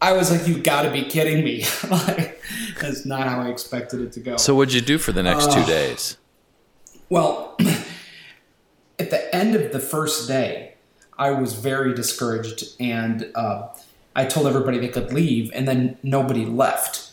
I was like, "You got to be kidding me!" like, that's not how I expected it to go. So what'd you do for the next two days? Well, at the end of the first day, I was very discouraged, and uh, I told everybody they could leave, and then nobody left.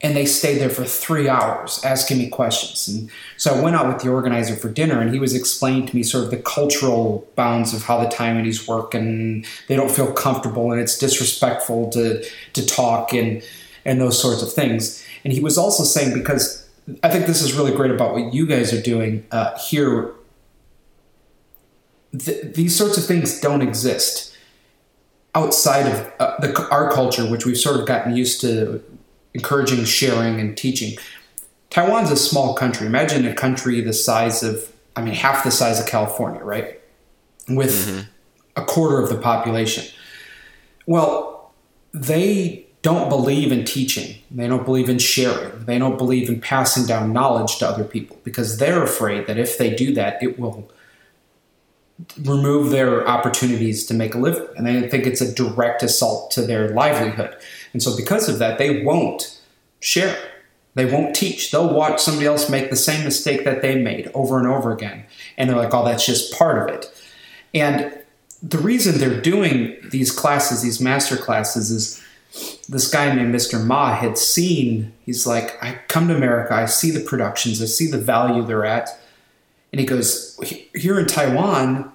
And they stayed there for three hours asking me questions. And so I went out with the organizer for dinner, and he was explaining to me sort of the cultural bounds of how the Taiwanese work, and they don't feel comfortable, and it's disrespectful to to talk and and those sorts of things. And he was also saying because I think this is really great about what you guys are doing uh, here th- these sorts of things don't exist outside of uh, the, our culture, which we've sort of gotten used to encouraging sharing and teaching. Taiwan's a small country. Imagine a country the size of, I mean, half the size of California, right? With a quarter of the population. Well, they don't believe in teaching. They don't believe in sharing. They don't believe in passing down knowledge to other people because they're afraid that if they do that, it will remove their opportunities to make a living. And they think it's a direct assault to their livelihood. And so, because of that, they won't share. They won't teach. They'll watch somebody else make the same mistake that they made over and over again. And they're like, oh, that's just part of it. And the reason they're doing these classes, these master classes, is this guy named Mr. Ma had seen, he's like, I come to America, I see the productions, I see the value they're at. And he goes, here in Taiwan,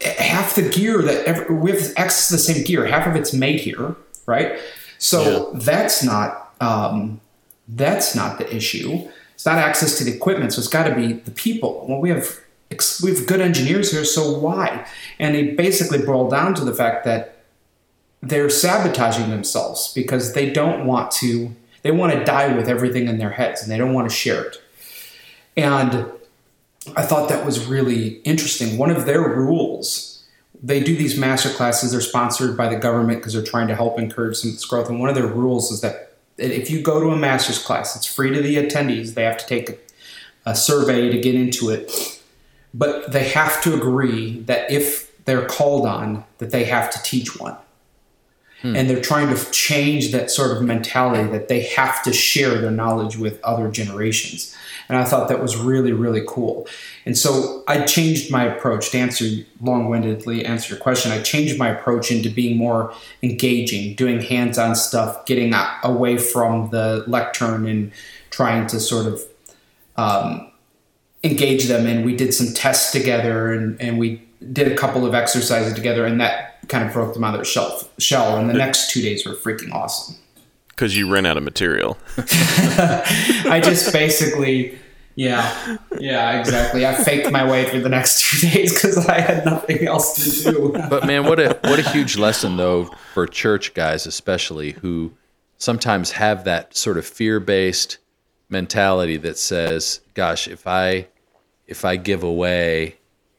half the gear that every, we have access to the same gear, half of it's made here, right? So Yeah. that's not um, that's not the issue. It's not access to the equipment, so it's got to be the people. Well, we have we have good engineers here, so why? And he basically boiled down to the fact that they're sabotaging themselves because they don't want to. They want to die with everything in their heads, and they don't want to share it. And I thought that was really interesting. One of their rules, they do these master classes, they're sponsored by the government because they're trying to help encourage some of this growth. And one of their rules is that if you go to a master's class, it's free to the attendees. They have to take a, a survey to get into it. But they have to agree that if they're called on, that they have to teach one. And they're trying to change that sort of mentality that they have to share their knowledge with other generations. And I thought that was really, really cool. And so I changed my approach to answer long windedly answer your question. I changed my approach into being more engaging, doing hands on stuff, getting away from the lectern and trying to sort of um, engage them. And we did some tests together and, and we did a couple of exercises together, and that kind of broke them out of their shelf, shell. And the next two days were freaking awesome. Because you ran out of material. I just basically, yeah, yeah, exactly. I faked my way through the next two days because I had nothing else to do. But man, what a what a huge lesson though for church guys especially who sometimes have that sort of fear-based mentality that says, gosh, if I if I give away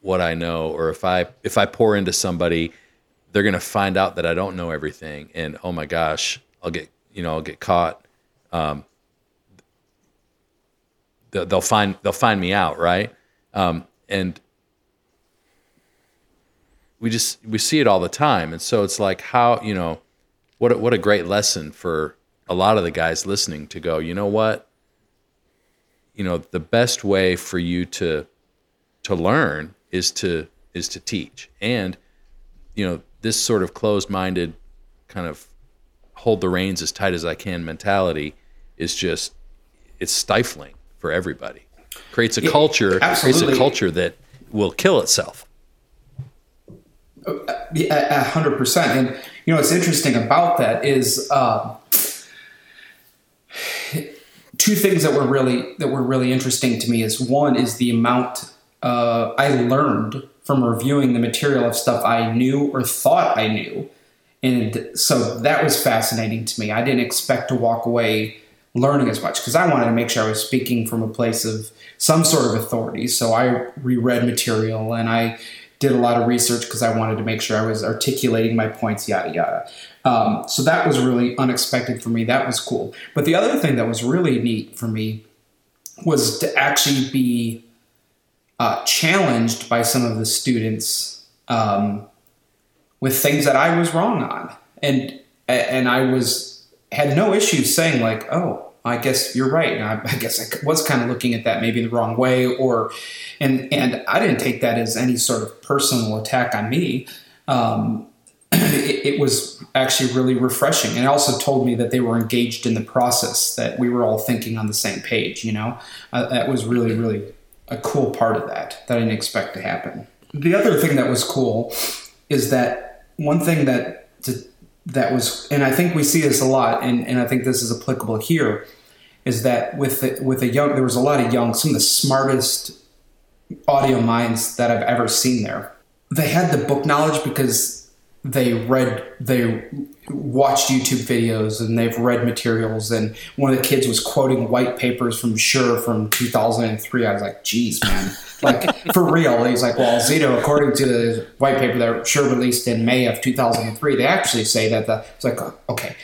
what I know, or if I if I pour into somebody, they're gonna find out that I don't know everything, and oh my gosh, I'll get you know I'll get caught. Um, they'll, find they'll find me out, right? Um, and we just we see it all the time, and so it's like how you know what a, what a great lesson for a lot of the guys listening to go. You know what? You know the best way for you to to learn is to is to teach, and you know this sort of closed minded kind of hold the reins as tight as I can mentality is just it's stifling for everybody. Creates a Yeah, culture, creates a culture that will kill itself. A hundred percent. And you know what's interesting about that is um, two things that were really that were really interesting to me. Is one is the amount uh, I learned from reviewing the material of stuff I knew or thought I knew, and so that was fascinating to me. I didn't expect to walk away learning as much because I wanted to make sure I was speaking from a place of some sort of authority. So I reread material and I did a lot of research because I wanted to make sure I was articulating my points, yada yada. Um, so that was really unexpected for me. That was cool. But the other thing that was really neat for me was to actually be uh, challenged by some of the students um, with things that I was wrong on, and and I was had no issues saying like, oh, I guess you're right. And I, I guess I was kind of looking at that maybe the wrong way, or and and I didn't take that as any sort of personal attack on me. Um, it, it was actually really refreshing, and it also told me that they were engaged in the process, that we were all thinking on the same page. You know, uh, that was really really a cool part of that that I didn't expect to happen. The other thing that was cool is that one thing that that was, and I think we see this a lot, and, and I think this is applicable here, is that with the, with a young, there was a lot of young, some of the smartest audio minds that I've ever seen there. They had the book knowledge because they read, they watched YouTube videos and they've read materials. And one of the kids was quoting white papers from Shure from 2003. I was like, geez, man. like for real. He's like, well, Zito, according to the white paper that Shure released in May of 2003, they actually say that the, it's like, uh, okay.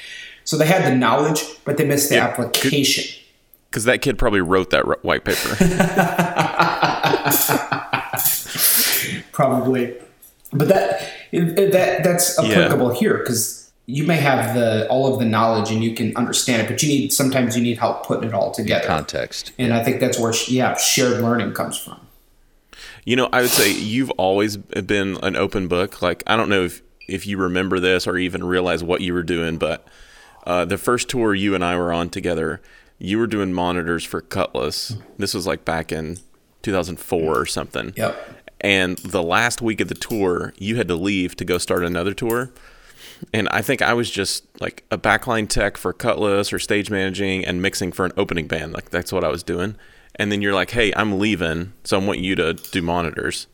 So they had the knowledge, but they missed the Yeah, application. Because that kid probably wrote that white paper. probably but that that that's applicable here because you may have the all of the knowledge and you can understand it but you need sometimes you need help putting it all together Context. and i think that's where yeah shared learning comes from You know, I would say you've always been an open book. Like, I don't know if, if you remember this or even realize what you were doing, but uh, the first tour you and I were on together, you were doing monitors for Kutless. This was like back in 2004 or something. Yep. And the last week of the tour, you had to leave to go start another tour. And I think I was just like a backline tech for Kutless or stage managing and mixing for an opening band. Like that's what I was doing. And then you're like, "Hey, I'm leaving, so I want you to do monitors."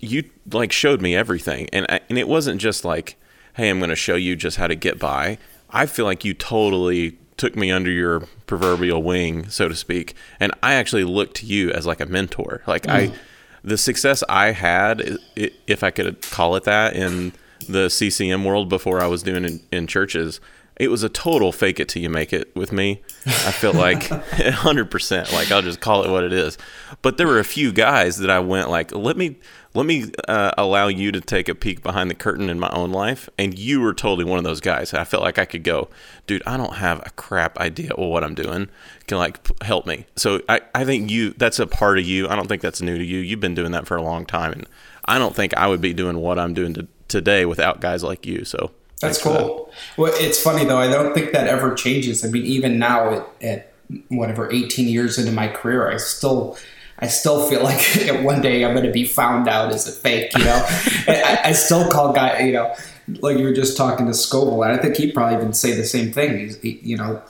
You like showed me everything, and I, and it wasn't just like, "Hey, I'm going to show you just how to get by." I feel like you totally took me under your proverbial wing, so to speak, and I actually looked to you as like a mentor. Like I, mm. the success I had, if I could call it that, in the CCM world before I was doing in, in churches, it was a total fake it till you make it with me. I feel like 100%. Like I'll just call it what it is. But there were a few guys that I went like, let me let me uh, allow you to take a peek behind the curtain in my own life, and you were totally one of those guys. I felt like I could go, dude. I don't have a crap idea of what I'm doing. Can like p- help me? So I I think you that's a part of you. I don't think that's new to you. You've been doing that for a long time, and I don't think I would be doing what I'm doing to, today without guys like you. So that's for that. cool well it's funny though i don't think that ever changes i mean even now at, at whatever 18 years into my career i still I still feel like one day I'm going to be found out as a fake, you know. I, I still call guy, you know, like you were just talking to Scoble, and I think he'd probably even say the same thing. He's, he, you know,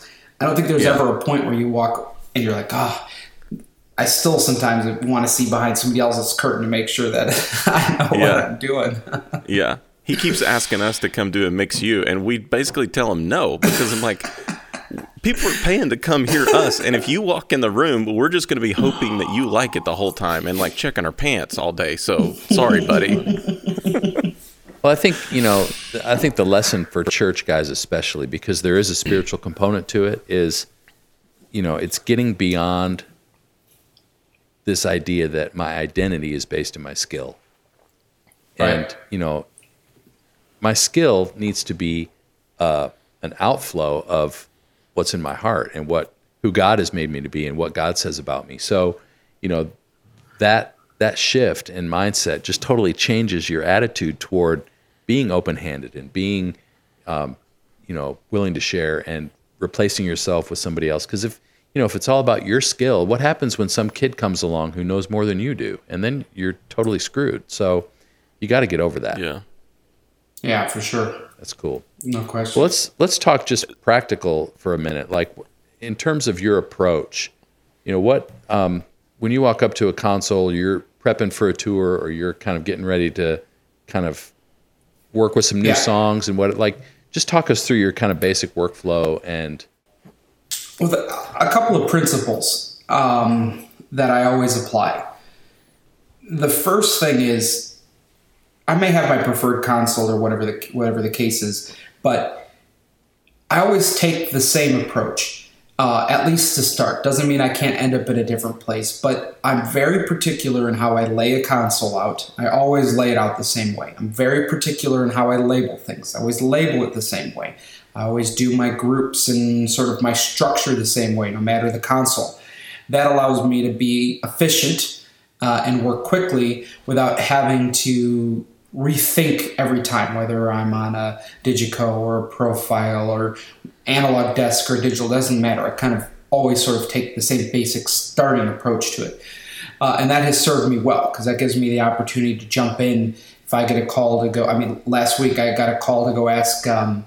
I don't think there's Yeah. ever a point where you walk and you're like, oh, I still sometimes want to see behind somebody else's curtain to make sure that I know Yeah. what I'm doing. Yeah. He keeps asking us to come do a MixU, and we basically tell him no because I'm like, people are paying to come hear us, and if you walk in the room, we're just going to be hoping that you like it the whole time and like checking our pants all day. So sorry, buddy. Well, I think you know. I think the lesson for church guys, especially because there is a spiritual component to it, is you know it's getting beyond this idea that my identity is based in my skill, and you know, my skill needs to be uh, an outflow of what's in my heart and what who God has made me to be and what God says about me. So, you know, that that shift in mindset just totally changes your attitude toward being open-handed and being um, you know willing to share and replacing yourself with somebody else. Because if you know if it's all about your skill what happens when some kid comes along who knows more than you do and then you're totally screwed so you got to get over that Yeah. Yeah, for sure. that's cool No question. well, let's let's talk just practical for a minute. Like in terms of your approach, you know what um, when you walk up to a console, you're prepping for a tour, or you're kind of getting ready to kind of work with some new Yeah. songs and what like. Just talk us through your kind of basic workflow and The, a couple of principles um, that I always apply. The first thing is, I may have my preferred console or whatever the whatever the case is, but I always take the same approach. Uh, at least to start doesn't mean I can't end up in a different place, but I'm very particular in how I lay a console out. I always lay it out the same way. I'm very particular in how I label things. I always label it the same way. I always do my groups and sort of my structure the same way, no matter the console. That allows me to be efficient uh, and work quickly without having to rethink every time, whether I'm on a DiGiCo or a profile or analog desk or digital, doesn't matter. I kind of always sort of take the same basic starting approach to it. Uh, and that has served me well because that gives me the opportunity to jump in if I get a call to go. I mean, last week I got a call to go ask um,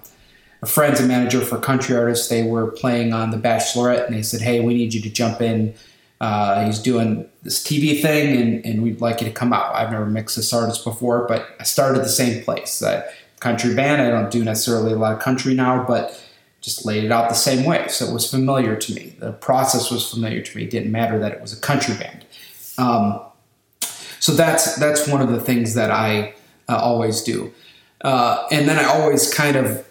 friend's a manager for country artists. They were playing on The Bachelorette, and they said, "Hey, we need you to jump in. Uh, he's doing this TV thing, and, and we'd like you to come out." I've never mixed this artist before, but I started the same place. Uh, country band. I don't do necessarily a lot of country now, but just laid it out the same way. So it was familiar to me. The process was familiar to me. It didn't matter that it was a country band. Um, so that's that's one of the things that I uh, always do. Uh, and then I always kind of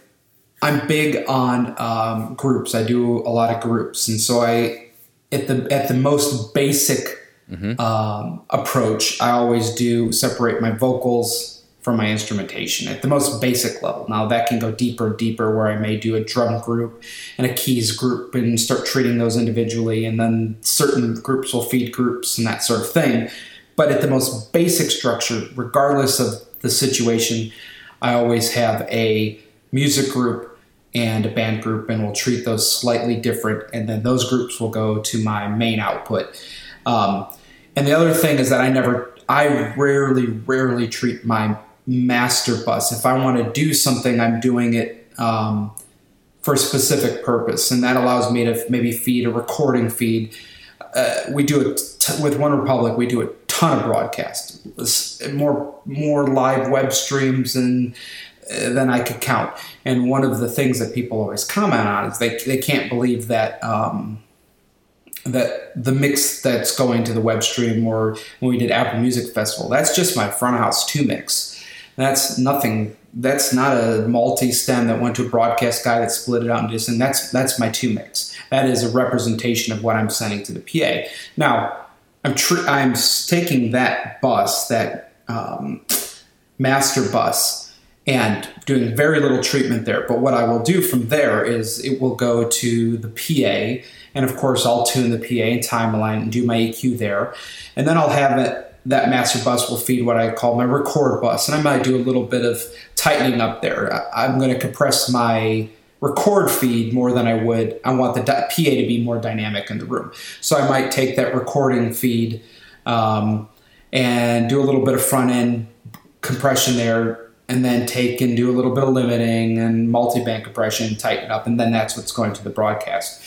I'm big on um, groups. I do a lot of groups, and so I at the at the most basic um, approach, I always do separate my vocals from my instrumentation at the most basic level. Now that can go deeper and deeper, where I may do a drum group and a keys group and start treating those individually, and then certain groups will feed groups and that sort of thing. But at the most basic structure, regardless of the situation, I always have a music group and a band group, and we'll treat those slightly different. And then those groups will go to my main output. Um, and the other thing is that I never, I rarely, rarely treat my master bus. If I want to do something, I'm doing it um, for a specific purpose, and that allows me to maybe feed a recording feed. Uh, we do it t- with OneRepublic. We do a ton of broadcast, more more live web streams and than I could count. And one of the things that people always comment on is they, they can't believe that um, that the mix that's going to the web stream or when we did Apple Music Festival, that's just my front house two mix. That's nothing. That's not a multi-stem that went to a broadcast guy that split it out and just and that's that's my two mix. That is a representation of what I'm sending to the PA. Now, I'm tr- I'm taking that bus, that um, master bus, and doing very little treatment there. But what I will do from there is it will go to the PA, and of course I'll tune the PA and timeline and do my EQ there, and then I'll have it. That master bus will feed what I call my record bus, and I might do a little bit of tightening up there. I'm going to compress my record feed more than I would. I want the PA to be more dynamic in the room, so I might take that recording feed um, and do a little bit of front end compression there and then take and do a little bit of limiting and multi-band compression tighten it up and then that's what's going to the broadcast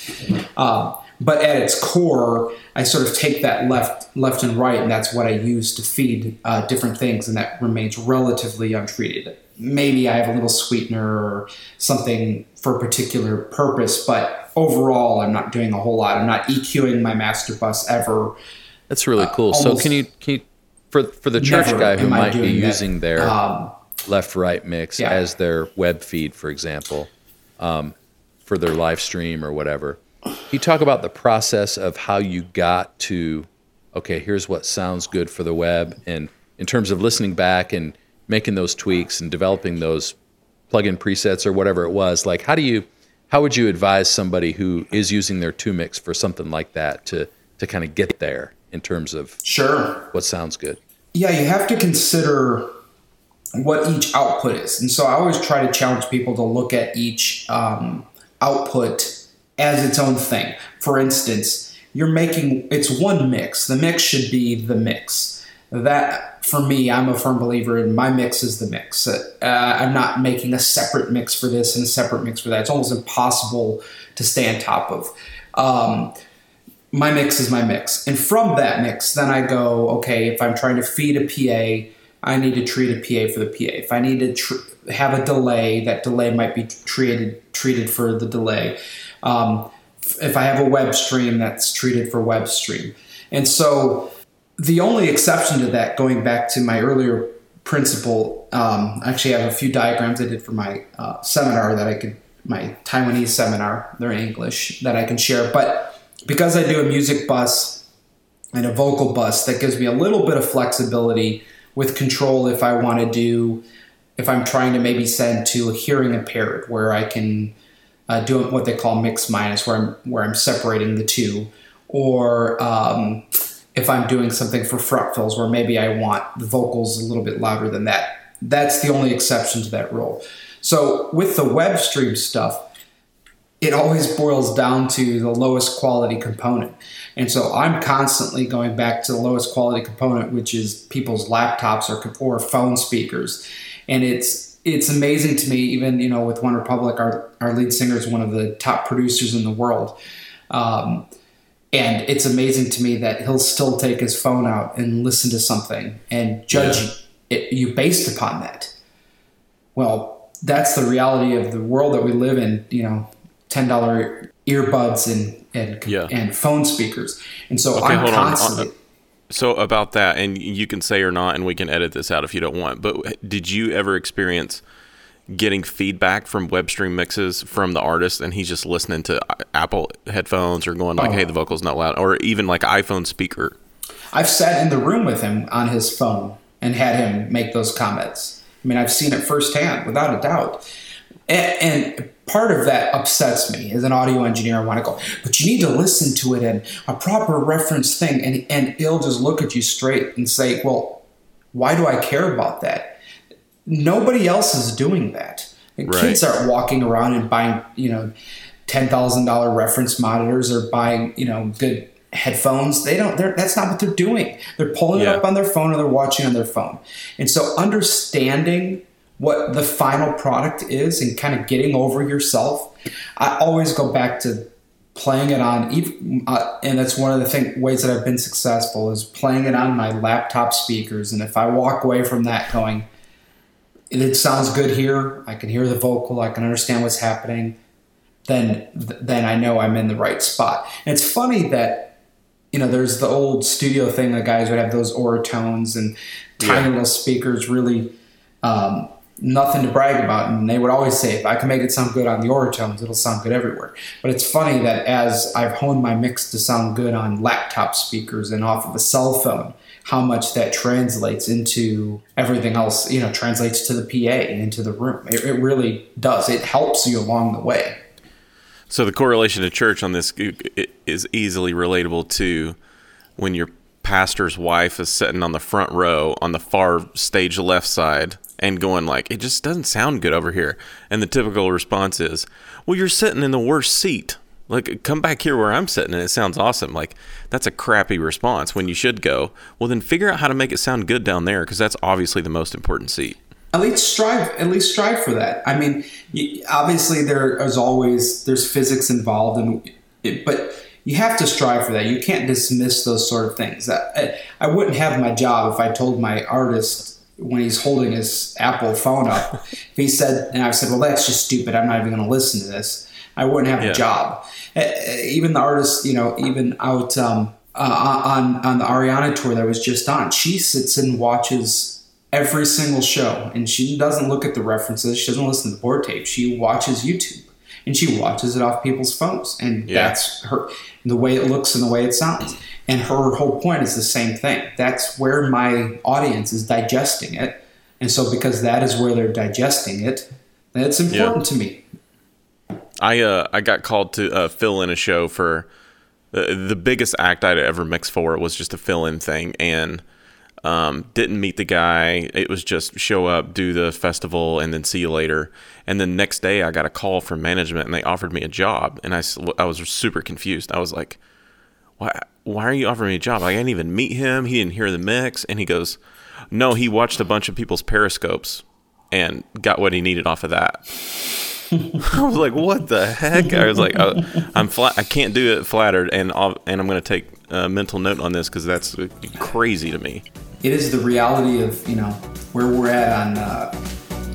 um, but at its core i sort of take that left left and right and that's what i use to feed uh, different things and that remains relatively untreated maybe i have a little sweetener or something for a particular purpose but overall, I'm not doing a whole lot. I'm not EQing my master bus ever. That's really cool. so can you can you for for the church guy who might be that. using their Um, left right mix yeah. as their web feed, for example, um, for their live stream or whatever. Can you talk about the process of how you got to okay, here's what sounds good for the web, and in terms of listening back and making those tweaks and developing those plugin presets or whatever it was. Like, how do you how would you advise somebody who is using their two mix for something like that to to kind of get there in terms of sure. what sounds good? Yeah, you have to consider what each output is. And so I always try to challenge people to look at each um, output as its own thing. For instance, you're making it's one mix. The mix should be the mix. That for me, I'm a firm believer in my mix is the mix. Uh, I'm not making a separate mix for this and a separate mix for that. It's almost impossible to stay on top of. Um, my mix is my mix. And from that mix, then I go, okay, if I'm trying to feed a PA, I need to treat a PA for the PA. If I need to tr- have a delay, that delay might be treated treated for the delay. Um, if I have a web stream, that's treated for web stream. And so the only exception to that, going back to my earlier principle, um, I actually have a few diagrams I did for my uh, seminar that I could, my Taiwanese seminar, they're in English, that I can share. But because I do a music bus and a vocal bus, that gives me a little bit of flexibility with control if I want to do, if I'm trying to maybe send to a hearing impaired, where I can uh, do what they call mix minus, where I'm where I'm separating the two, or um, if I'm doing something for front fills, where maybe I want the vocals a little bit louder than that. That's the only exception to that rule. So with the web stream stuff, it always boils down to the lowest quality component. And so I'm constantly going back to the lowest quality component, which is people's laptops or, or phone speakers. And it's it's amazing to me, even you know, with OneRepublic, our, our lead singer is one of the top producers in the world. Um, and it's amazing to me that he'll still take his phone out and listen to something and judge it, you based upon that. Well, that's the reality of the world that we live in. You know, ten dollar earbuds and and Yeah. and phone speakers, and so Okay, I'm hold on. constantly. Uh, So about that, and you can say or not, and we can edit this out if you don't want. But did you ever experience getting feedback from WebStream mixes from the artist, and he's just listening to Apple headphones or going like, Oh. "Hey, the vocal's not loud," or even like iPhone speaker? I've sat in the room with him on his phone and had him make those comments. I mean, I've seen it firsthand, without a doubt. And, and part of that upsets me as an audio engineer. I want to go, but you need to listen to it in a proper reference thing. And, and he'll just look at you straight and say, well, why do I care about that? Nobody else is doing that. And Right. Kids aren't walking around and buying, you know, ten thousand dollar reference monitors or buying, you know, good headphones. They don't. They're, that's not what they're doing. They're pulling Yeah. it up on their phone or they're watching on their phone. And so, understanding what the final product is and kind of getting over yourself, I always go back to playing it on. ev- Uh, and that's one of the thing, ways that I've been successful is playing it on my laptop speakers. And if I walk away from that going, it sounds good here. I can hear the vocal. I can understand what's happening. Then, then I know I'm in the right spot. And it's funny that you know there's the old studio thing that guys would have those Auratones and tiny Yeah. little speakers, really um, nothing to brag about. And they would always say, if I can make it sound good on the Auratones, it'll sound good everywhere. But it's funny that as I've honed my mix to sound good on laptop speakers and off of a cell phone, how much that translates into everything else, you know, translates to the PA and into the room. It, it really does. It helps you along the way. So the correlation to church on this is easily relatable to when your pastor's wife is sitting on the front row on the far stage left side and going like, "It just doesn't sound good over here." And the typical response is, "Well, you're sitting in the worst seat. Like, come back here where I'm sitting and it sounds awesome." Like, that's a crappy response when you should go, "Well, then figure out how to make it sound good down there because that's obviously the most important seat." at least strive at least strive for that i mean obviously there is always there's physics involved and it, but you have to strive for that you can't dismiss those sort of things I, I wouldn't have my job if i told my artist when he's holding his apple phone up if he said and i said well that's just stupid i'm not even going to listen to this I wouldn't have Yeah. a job. Even the artist, you know, even out um, uh, on on the Ariana tour that was just on, she sits and watches every single show, and she doesn't look at the references. She doesn't listen to the board tape. She watches YouTube, and she watches it off people's phones, and Yeah. that's her the way it looks and the way it sounds. And her whole point is the same thing. That's where my audience is digesting it, and so because that is where they're digesting it, that's important to me. I uh I got called to uh, fill in a show for the the biggest act I'd ever mixed for was just a fill in thing and um, didn't meet the guy. It was just show up, do the festival, and then see you later. And then next day, I got a call from management, and they offered me a job. And I, I was super confused. I was like, "Why? Why are you offering me a job? I didn't even meet him. He didn't hear the mix." And he goes, "No, he watched a bunch of people's periscopes and got what he needed off of that." I was like, "What the heck?" I was like, uh, "I'm flat. I can't do it flattered, and I'll, and I'm going to take a mental note on this because that's crazy to me." It is the reality of you know where we're at on uh,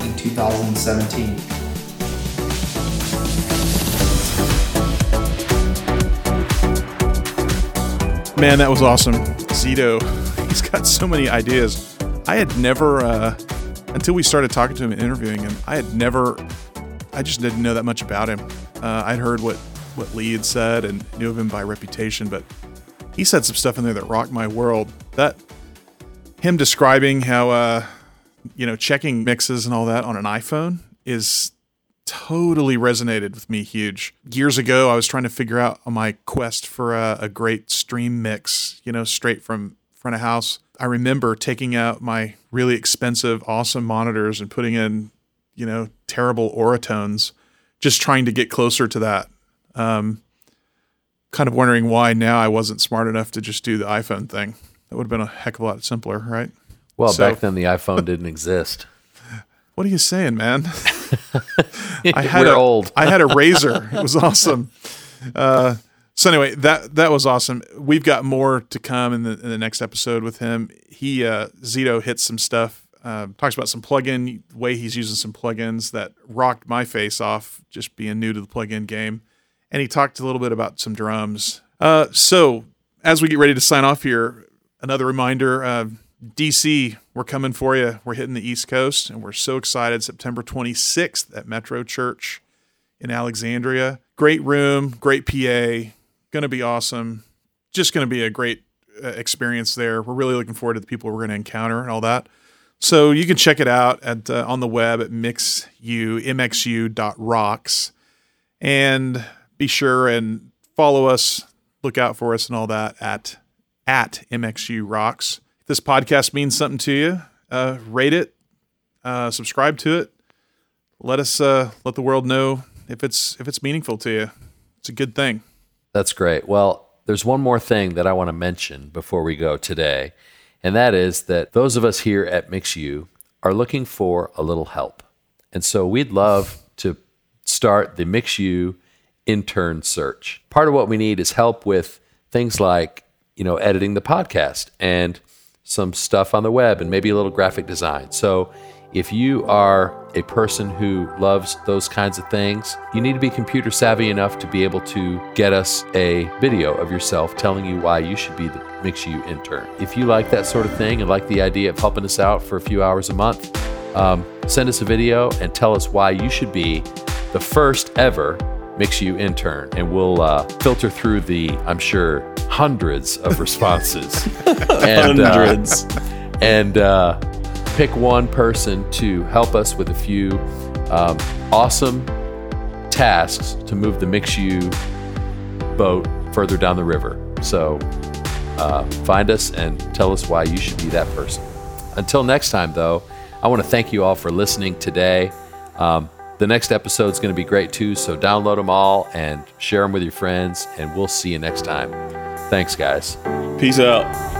in 2017. Man, that was awesome. Zito, he's got so many ideas. I had never, uh, until we started talking to him and interviewing him, I had never, I just didn't know that much about him. Uh, I'd heard what, what Lee had said and knew of him by reputation, but he said some stuff in there that rocked my world. That, him describing how, uh, you know, checking mixes and all that on an iPhone is totally resonated with me huge. Years ago, I was trying to figure out my quest for a, a great stream mix, you know, straight from front of house. I remember taking out my really expensive, awesome monitors and putting in, you know, terrible Auratones, just trying to get closer to that. Um, kind of wondering why now I wasn't smart enough to just do the iPhone thing. That would have been a heck of a lot simpler, right? Well, So- back then the iPhone didn't exist. What are you saying, man? I had We're a, old. I had a RAZR. It was awesome. Uh, so anyway, that that was awesome. We've got more to come in the in the next episode with him. He uh, Zito hits some stuff. Uh, talks about some plugin way he's using some plugins that rocked my face off just being new to the plugin game, and he talked a little bit about some drums. Uh, so as we get ready to sign off here, another reminder. DC, we're coming for you. We're hitting the East Coast, and we're so excited. September 26th at Metro Church in Alexandria. Great room, great PA. Going to be awesome. Just going to be a great uh, experience there. We're really looking forward to the people we're going to encounter and all that. So you can check it out at uh, on the web at mixu mxu.rocks and be sure and follow us, look out for us and all that at at mxu rocks. This podcast means something to you, uh, rate it, uh, subscribe to it. Let us uh, let the world know if it's if it's meaningful to you. It's a good thing. That's great. Well, there's one more thing that I want to mention before we go today, and that is that those of us here at MixU are looking for a little help. And so we'd love to start the MixU intern search. Part of what we need is help with things like, you know, editing the podcast and some stuff on the web and maybe a little graphic design. So if you are a person who loves those kinds of things, you need to be computer savvy enough to be able to get us a video of yourself telling you why you should be the MixU intern. If you like that sort of thing and like the idea of helping us out for a few hours a month, um, send us a video and tell us why you should be the first ever MixU intern. And we'll uh, filter through the, I'm sure, hundreds of responses. and, uh, and uh, pick one person to help us with a few um, awesome tasks to move the MixU boat further down the river. So uh, find us and tell us why you should be that person. Until next time, though, I want to thank you all for listening today. Um, the next episode is going to be great too, so download them all and share them with your friends, and we'll see you next time. Thanks, guys. Peace out.